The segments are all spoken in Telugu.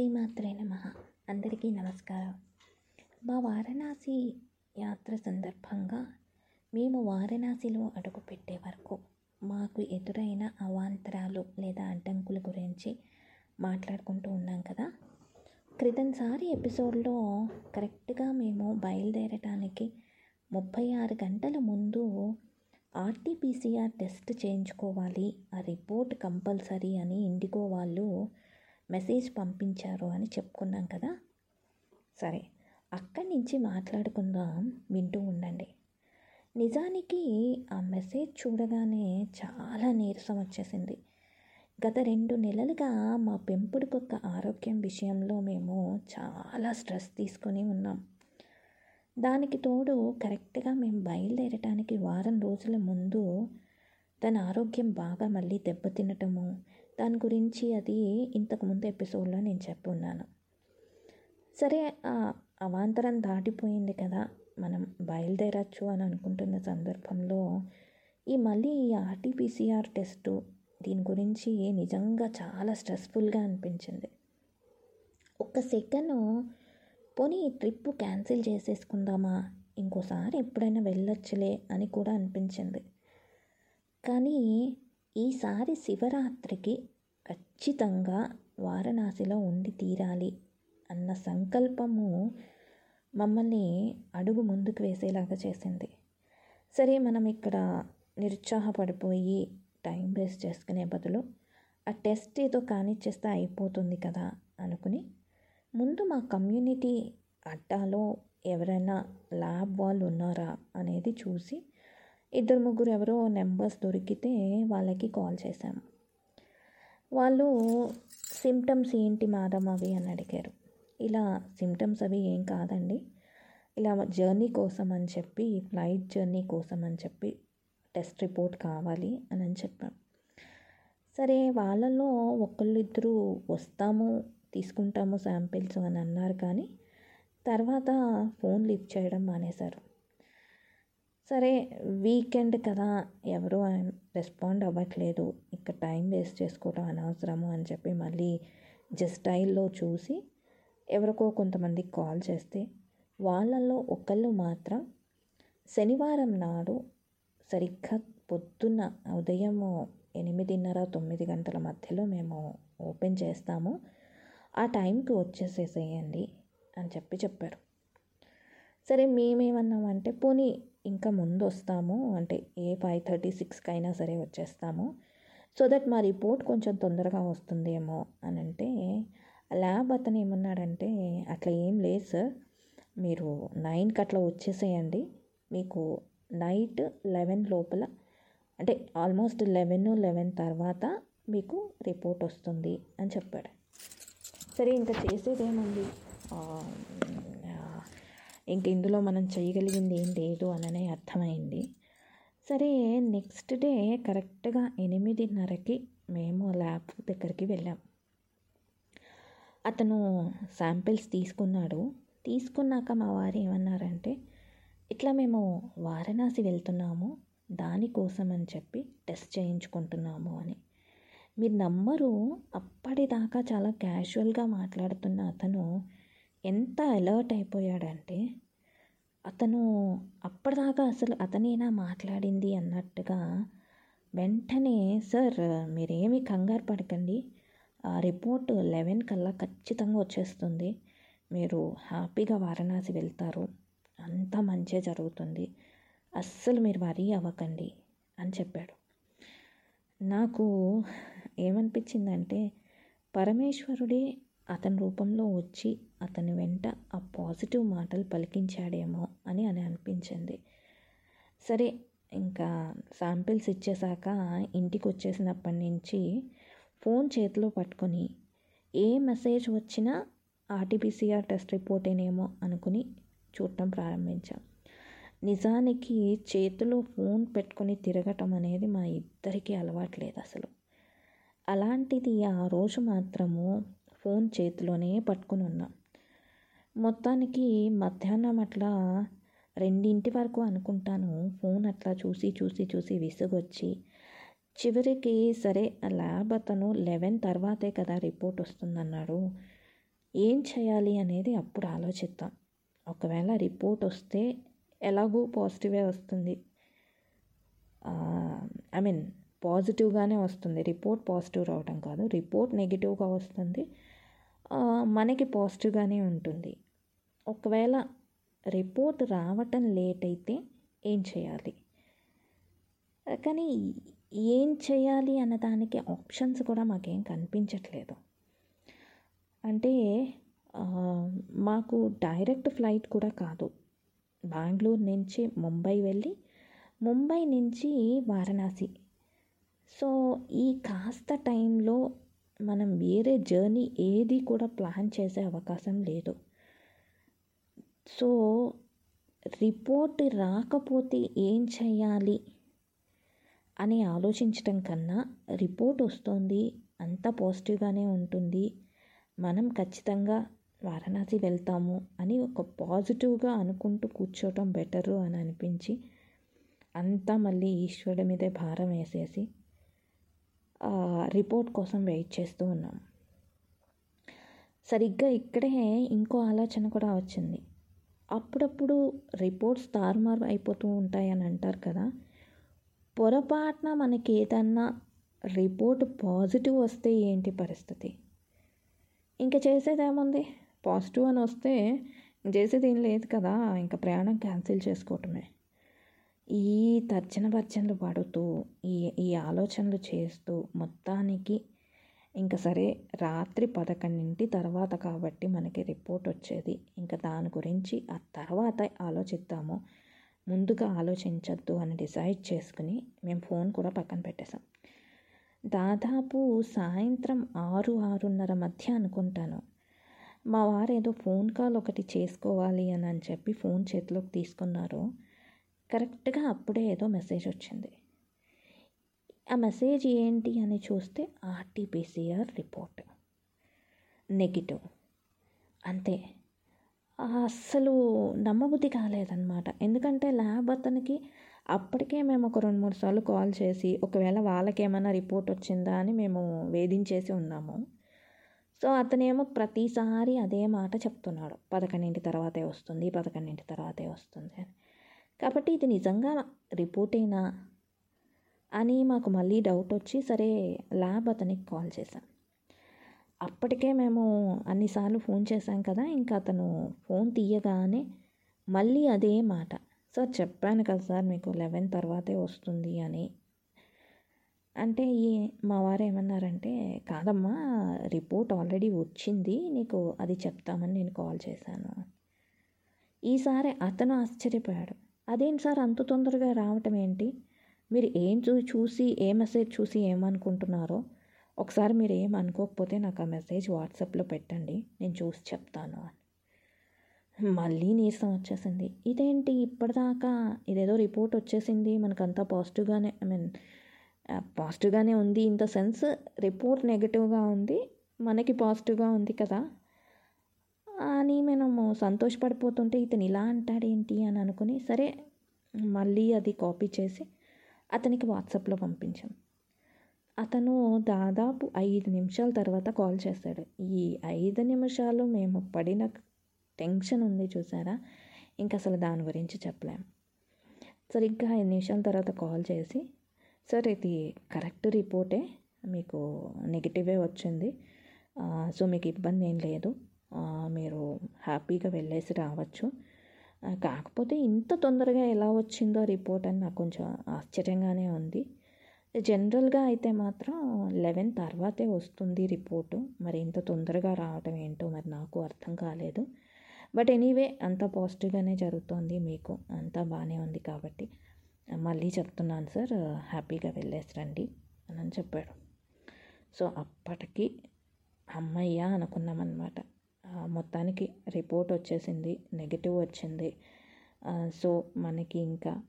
శ్రీమాత్రే నమ. అందరికీ నమస్కారం. మా వారణాసి యాత్ర సందర్భంగా మేము వారణాసిలో అడుగుపెట్టే వరకు మాకు ఎదురైన అవాంతరాలు లేదా అడ్డంకుల గురించి మాట్లాడుకుంటూ ఉన్నాం కదా. క్రితంసారి ఎపిసోడ్లో కరెక్ట్గా మేము బయలుదేరటానికి ముప్పై ఆరు గంటల ముందు ఆర్టీపీసీఆర్ టెస్ట్ చేయించుకోవాలి ఆ రిపోర్ట్ కంపల్సరీ అని ఇండిగో వాళ్ళు మెసేజ్ పంపించారు అని చెప్పుకున్నాం కదా? సరే అక్కడి నుంచి మాట్లాడుకుందాం వింటూ ఉండండి. నిజానికి ఆ మెసేజ్ చూడగానే చాలా నీరసం వచ్చేసింది. గత రెండు నెలలుగా మా పెంపుడు కుక్క ఆరోగ్యం విషయంలో మేము చాలా స్ట్రెస్ తీసుకొని ఉన్నాం. దానికి తోడు కరెక్ట్గా మేము బయలుదేరటానికి వారం రోజుల ముందు తన ఆరోగ్యం బాగా మళ్ళీ దెబ్బతినటము దాని గురించి అది ఇంతకుముందు ఎపిసోడ్లో నేను చెప్పున్నాను. సరే ఆ అవాంతరం దాటిపోయింది కదా. మనం బయలుదేరచ్చు అని అనుకుంటున్న సందర్భంలో ఈ మళ్ళీ ఈ ఆర్టీపీసీఆర్ టెస్టు దీని గురించి నిజంగా చాలా స్ట్రెస్ఫుల్గా అనిపించింది. ఒక్క సెకండ్ పోనీ ఈ ట్రిప్ క్యాన్సిల్ చేసేసుకుందామా? ఇంకోసారి ఎప్పుడైనా వెళ్ళొచ్చులే అని కూడా అనిపించింది. కానీ ఈసారి శివరాత్రికి ఖచ్చితంగా వారణాసిలో ఉండి తీరాలి అన్న సంకల్పము మమ్మల్ని అడుగు ముందుకు వేసేలాగా చేసింది. సరే మనం ఇక్కడ నిరుత్సాహపడిపోయి టైం వేస్ట్ చేసుకునే బదులు ఆ టెస్ట్ ఏదో కానిచ్చేస్తే అయిపోతుంది కదా అనుకుని ముందు మా కమ్యూనిటీ అడ్డాలో ఎవరైనా ల్యాబ్ వాళ్ళు ఉన్నారా అనేది చూసి ఇద్దరు ముగ్గురు ఎవరో నెంబర్స్ దొరికితే వాళ్ళకి కాల్ చేశాము వాళ్ళు సిమ్టమ్స్ ఏంటి మాదం అవి? అని అడిగారు. ఇలా సిమ్టమ్స్ అవి ఏం కాదండి. ఇలా జర్నీ కోసం అని చెప్పి ఫ్లైట్ జర్నీ కోసం అని చెప్పి టెస్ట్ రిపోర్ట్ కావాలి అని అని చెప్పాం. సరే వాళ్ళలో ఒకళ్ళు వస్తాము తీసుకుంటాము శాంపిల్స్ అని అన్నారు కానీ తర్వాత ఫోన్ లిఫ్ట్ చేయడం మానేశారు. సరే వీకెండ్ కదా ఎవరు రెస్పాండ్ అవ్వట్లేదు. ఇక టైం వేస్ట్ చేసుకోవడం అనవసరము అని చెప్పి మళ్ళీ జస్టైల్లో చూసి ఎవరికో కొంతమందికి కాల్ చేస్తే వాళ్ళల్లో ఒకళ్ళు మాత్రం శనివారం నాడు సరిగ్గా పొద్దున్న ఉదయము ఎనిమిదిన్నర తొమ్మిది గంటల మధ్యలో మేము ఓపెన్ చేస్తాము. ఆ టైంకి వచ్చేసేసేయండి అని చెప్పి చెప్పారు. సరే మేమేమన్నామంటే పోనీ ఇంకా ముందు వస్తాము అంటే ఏ ఫైవ్ థర్టీ సిక్స్కి అయినా సరే వచ్చేస్తాము. సో దట్ మా రిపోర్ట్ కొంచెం తొందరగా వస్తుందేమో అని అంటే ల్యాబ్ అతను ఏమన్నాడంటే అట్లా ఏం లేదు సార్. మీరు నైన్కి అట్లా వచ్చేసేయండి. మీకు నైట్ లెవెన్ లోపల అంటే ఆల్మోస్ట్ లెవెన్ లెవెన్ తర్వాత మీకు రిపోర్ట్ వస్తుంది అని చెప్పాడు. సరే ఇంకా చేసేదేముంది? ఇంక ఇందులో మనం చేయగలిగింది ఏం లేదు అననే అర్థమైంది. సరే నెక్స్ట్ డే కరెక్ట్గా ఎనిమిదిన్నరకి మేము ల్యాబ్ దగ్గరికి వెళ్ళాం. అతను శాంపిల్స్ తీసుకున్నాడు. తీసుకున్నాక మా వారు ఏమన్నారంటే ఇట్లా మేము వారణాసి వెళ్తున్నాము దానికోసం అని చెప్పి టెస్ట్ చేయించుకుంటున్నాము అని. మీరు నమ్మరు అప్పటిదాకా చాలా క్యాజువల్గా మాట్లాడుతున్న అతను ఎంత అలర్ట్ అయిపోయాడంటే అతను అప్పటిదాకా అసలు అతనేనా మాట్లాడింది అన్నట్టుగా వెంటనే సార్ మీరేమి కంగారు పడకండి. ఆ రిపోర్ట్ లెవెన్ కల్లా ఖచ్చితంగా వచ్చేస్తుంది. మీరు హ్యాపీగా వారణాసి వెళ్తారు. అంతా మంచిగా జరుగుతుంది. అస్సలు మీరు వరీ అవ్వకండి అని చెప్పాడు. నాకు ఏమనిపించిందంటే పరమేశ్వరుడే అతని రూపంలో వచ్చి అతని వెంట ఆ పాజిటివ్ మాటలు పలికించాడేమో అని అని అనిపించింది. సరే ఇంకా శాంపిల్స్ ఇచ్చేసాక ఇంటికి వచ్చేసినప్పటి నుంచి ఫోన్ చేతిలో పట్టుకొని ఏ మెసేజ్ వచ్చినా ఆర్టీపీసీఆర్ టెస్ట్ రిపోర్టేనేమో అనుకుని చూడటం ప్రారంభించాం. నిజానికి చేతిలో ఫోన్ పెట్టుకొని తిరగటం అనేది మా ఇద్దరికీ అలవాట్లేదు అసలు. అలాంటిది ఆ రోజు మాత్రము ఫోన్ చేతిలోనే పట్టుకుని ఉన్నాం. మొత్తానికి మధ్యాహ్నం అట్లా రెండింటి వరకు అనుకుంటాను. ఫోన్ అట్లా చూసి చూసి చూసి విసుగొచ్చి. చివరికి సరే ఆ ల్యాబ్ అతను లెవెన్ తర్వాతే కదా రిపోర్ట్ వస్తుందన్నాడు. ఏం చేయాలి అనేది అప్పుడు ఆలోచిద్దాం. ఒకవేళ రిపోర్ట్ వస్తే ఎలాగూ పాజిటివే వస్తుంది. ఐ మీన్ పాజిటివ్గానే వస్తుంది. రిపోర్ట్ పాజిటివ్ రావటం కాదు. రిపోర్ట్ నెగిటివ్గా వస్తుంది. మనకి పాజిటివ్గానే ఉంటుంది. ఒకవేళ రిపోర్ట్ రావటం లేట్ అయితే ఏం చేయాలి? కానీ ఏం చేయాలి అన్న దానికి ఆప్షన్స్ కూడా మాకేం కనిపించట్లేదు. అంటే మాకు డైరెక్ట్ ఫ్లైట్ కూడా కాదు. బెంగళూరు నుంచి ముంబై వెళ్ళి ముంబై నుంచి వారణాసి. సో ఈ కాస్త టైంలో మనం వేరే జర్నీ ఏది కూడా ప్లాన్ చేసే అవకాశం లేదు. సో రిపోర్ట్ రాకపోతే ఏం చేయాలి అని ఆలోచించటం కన్నా రిపోర్ట్ వస్తుంది అంత పాజిటివ్గానే ఉంటుంది మనం ఖచ్చితంగా వారణాసి వెళ్తాము అని ఒక పాజిటివ్గా అనుకుంటూ కూర్చోవటం బెటరు అని అనిపించి అంతా మళ్ళీ ఈశ్వరుడి మీదే భారం వేసేసి రిపోర్ట్ కోసం వెయిట్ చేస్తూ ఉన్నాం. సరిగ్గా ఇక్కడే ఇంకో ఆలోచన కూడా వచ్చింది. అప్పుడప్పుడు రిపోర్ట్స్ తారుమారు అయిపోతూ ఉంటాయని అంటారు కదా. పొరపాటున మనకి ఏదన్నా రిపోర్ట్ పాజిటివ్ వస్తే ఏంటి పరిస్థితి? ఇంకా చేసేది ఏముంది? పాజిటివ్ అని వస్తే చేసేది ఏం లేదు కదా. ఇంకా ప్రయాణం క్యాన్సిల్ చేసుకోవటమే. ఈ తర్జన భర్జనలు పడుతూ ఈ ఈ ఆలోచనలు చేస్తూ మొత్తానికి ఇంకా సరే రాత్రి పదకొండింటి తర్వాత కాబట్టి మనకి రిపోర్ట్ వచ్చేది. ఇంకా దాని గురించి ఆ తర్వాత ఆలోచిద్దాము. ముందుగా ఆలోచించద్దు అని డిసైడ్ చేసుకుని మేము ఫోన్ కూడా పక్కన పెట్టేశాం. దాదాపు సాయంత్రం ఆరు ఆరున్నర మధ్య అనుకుంటాను. మా వారు ఏదో ఫోన్ కాల్ ఒకటి చేసుకోవాలి అని అని చెప్పి ఫోన్ చేతిలోకి తీసుకున్నారు. కరెక్ట్గా అప్పుడే ఏదో మెసేజ్ వచ్చింది. ఆ మెసేజ్ ఏంటి అని చూస్తే ఆర్టీపీసీఆర్ రిపోర్ట్. నెగిటివ్. అంతే. అస్సలు నమ్మబుద్ధి కాలేదన్నమాట. ఎందుకంటే ల్యాబ్ అతనికి అప్పటికే మేము ఒక రెండు మూడు సార్లు కాల్ చేసి ఒకవేళ వాళ్ళకేమైనా రిపోర్ట్ వచ్చిందా అని మేము వేధించేసి ఉన్నాము. సో అతనేమో ప్రతిసారి అదే మాట చెప్తున్నాడు. పదకొండింటి తర్వాతే వస్తుంది పదకొండింటి తర్వాతే వస్తుంది అని. కాబట్టి ఇది నిజంగా రిపోర్టేనా అని మాకు మళ్ళీ డౌట్ వచ్చి సరే ల్యాబ్ అతనికి కాల్ చేశాం. అప్పటికే మేము అన్నిసార్లు ఫోన్ చేశాం కదా ఇంకా అతను ఫోన్ తీయగానే మళ్ళీ అదే మాట. సార్ చెప్పాను కదా సార్ మీకు లెవెన్ తర్వాతే వస్తుంది అని. అంటే ఈ మా వారు ఏమన్నారంటే కాదమ్మా రిపోర్ట్ ఆల్రెడీ వచ్చింది నీకు అది చెప్తామని నేను కాల్ చేశాను. ఈసారి అతను ఆశ్చర్యపోయాడు. అదేంటి సార్ అంత తొందరగా రావటం ఏంటి? మీరు ఏం చూ చూసి ఏ మెసేజ్ చూసి ఏమనుకుంటున్నారో ఒకసారి మీరు ఏం అనుకోకపోతే నాకు ఆ మెసేజ్ వాట్సాప్లో పెట్టండి నేను చూసి చెప్తాను అని. మళ్ళీ నీరసం వచ్చేసింది. ఇదేంటి? ఇప్పటిదాకా ఇదేదో రిపోర్ట్ వచ్చేసింది. మనకంతా పాజిటివ్గానే ఐ మీన్ పాజిటివ్గానే ఉంది. ఇన్ ద సెన్స్ రిపోర్ట్ నెగిటివ్గా ఉంది. మనకి పాజిటివ్గా ఉంది కదా. అని మనము సంతోషపడిపోతుంటే ఇతను ఇలా అంటాడేంటి అని అనుకుని సరే మళ్ళీ అది కాపీ చేసి అతనికి వాట్సాప్లో పంపించాం. అతను దాదాపు ఐదు నిమిషాల తర్వాత కాల్ చేశాడు ఈ ఐదు నిమిషాలు మేము పడిన టెన్షన్ ఉంది చూసారా? ఇంకా అసలు దాని గురించి చెప్పలేము సరిగ్గా ఐదు నిమిషాల తర్వాత కాల్ చేసి సార్ ఇది కరెక్ట్ రిపోర్టే. మీకు నెగిటివే వచ్చింది. సో మీకు ఇబ్బంది ఏం లేదు. మీరు హ్యాపీగా వెళ్ళేసి రావచ్చు. కాకపోతే ఇంత తొందరగా ఎలా వచ్చిందో రిపోర్ట్ అని నాకు కొంచెం ఆశ్చర్యంగానే ఉంది. జనరల్గా అయితే మాత్రం లెవెన్ తర్వాతే వస్తుంది రిపోర్టు. మరి ఇంత తొందరగా రావటం ఏంటో మరి నాకు అర్థం కాలేదు. బట్ ఎనీవే అంత పాజిటివ్గానే జరుగుతోంది మీకు. అంతా బాగానే ఉంది కాబట్టి. మళ్ళీ చెప్తున్నాను సార్ హ్యాపీగా వెళ్ళేసి రండి అని చెప్పాడు. సో అప్పటికి అమ్మయ్య అనుకున్నామన్నమాట. మొత్తానికి రిపోర్ట్ వచ్చేసింది నెగిటివ్ వచ్చింది. సో మనకి ఇంకా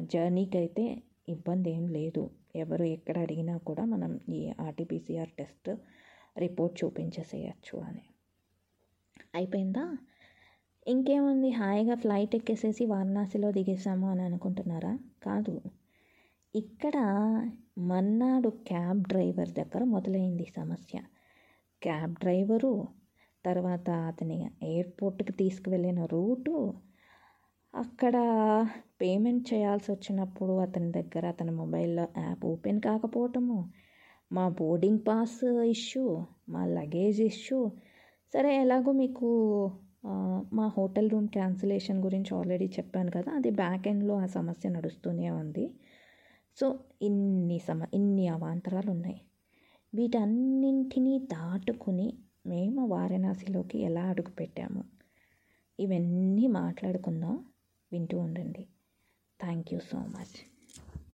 జర్నీకి అయితే ఇబ్బంది ఏం లేదు. ఎవరు ఎక్కడ అడిగినా కూడా మనం ఈ ఆర్టీపీసీఆర్ టెస్ట్ రిపోర్ట్ చూపించేసేయచ్చు అని. అయిపోయిందా? ఇంకేముంది? హాయిగా ఫ్లైట్ ఎక్కేసేసి వారణాసిలో దిగేసాము అని అనుకుంటున్నారా? కాదు. ఇక్కడ మన్నాడు క్యాబ్ డ్రైవర్ దగ్గర మొదలైంది సమస్య. క్యాబ్ డ్రైవరు తర్వాత అతని ఎయిర్పోర్ట్కి తీసుకువెళ్ళిన రూటు అక్కడ పేమెంట్ చేయాల్సి వచ్చినప్పుడు అతని దగ్గర అతని మొబైల్లో యాప్ ఓపెన్ కాకపోవటము మా బోర్డింగ్ పాస్ ఇష్యూ మా లగేజ్ ఇష్యూ. సరే ఎలాగో మీకు మా హోటల్ రూమ్ క్యాన్సిలేషన్ గురించి ఆల్రెడీ చెప్పాను కదా అది బ్యాక్ ఎండ్లో ఆ సమస్య నడుస్తూనే ఉంది. సో ఇన్ని సమ ఇన్ని అవాంతరాలు ఉన్నాయి వీటన్నింటినీ దాటుకుని మేము వారణాసిలోకి ఎలా అడుగుపెట్టాము ఇవన్నీ మాట్లాడుకుందాం. వింటూ ఉండండి. Thank you so much.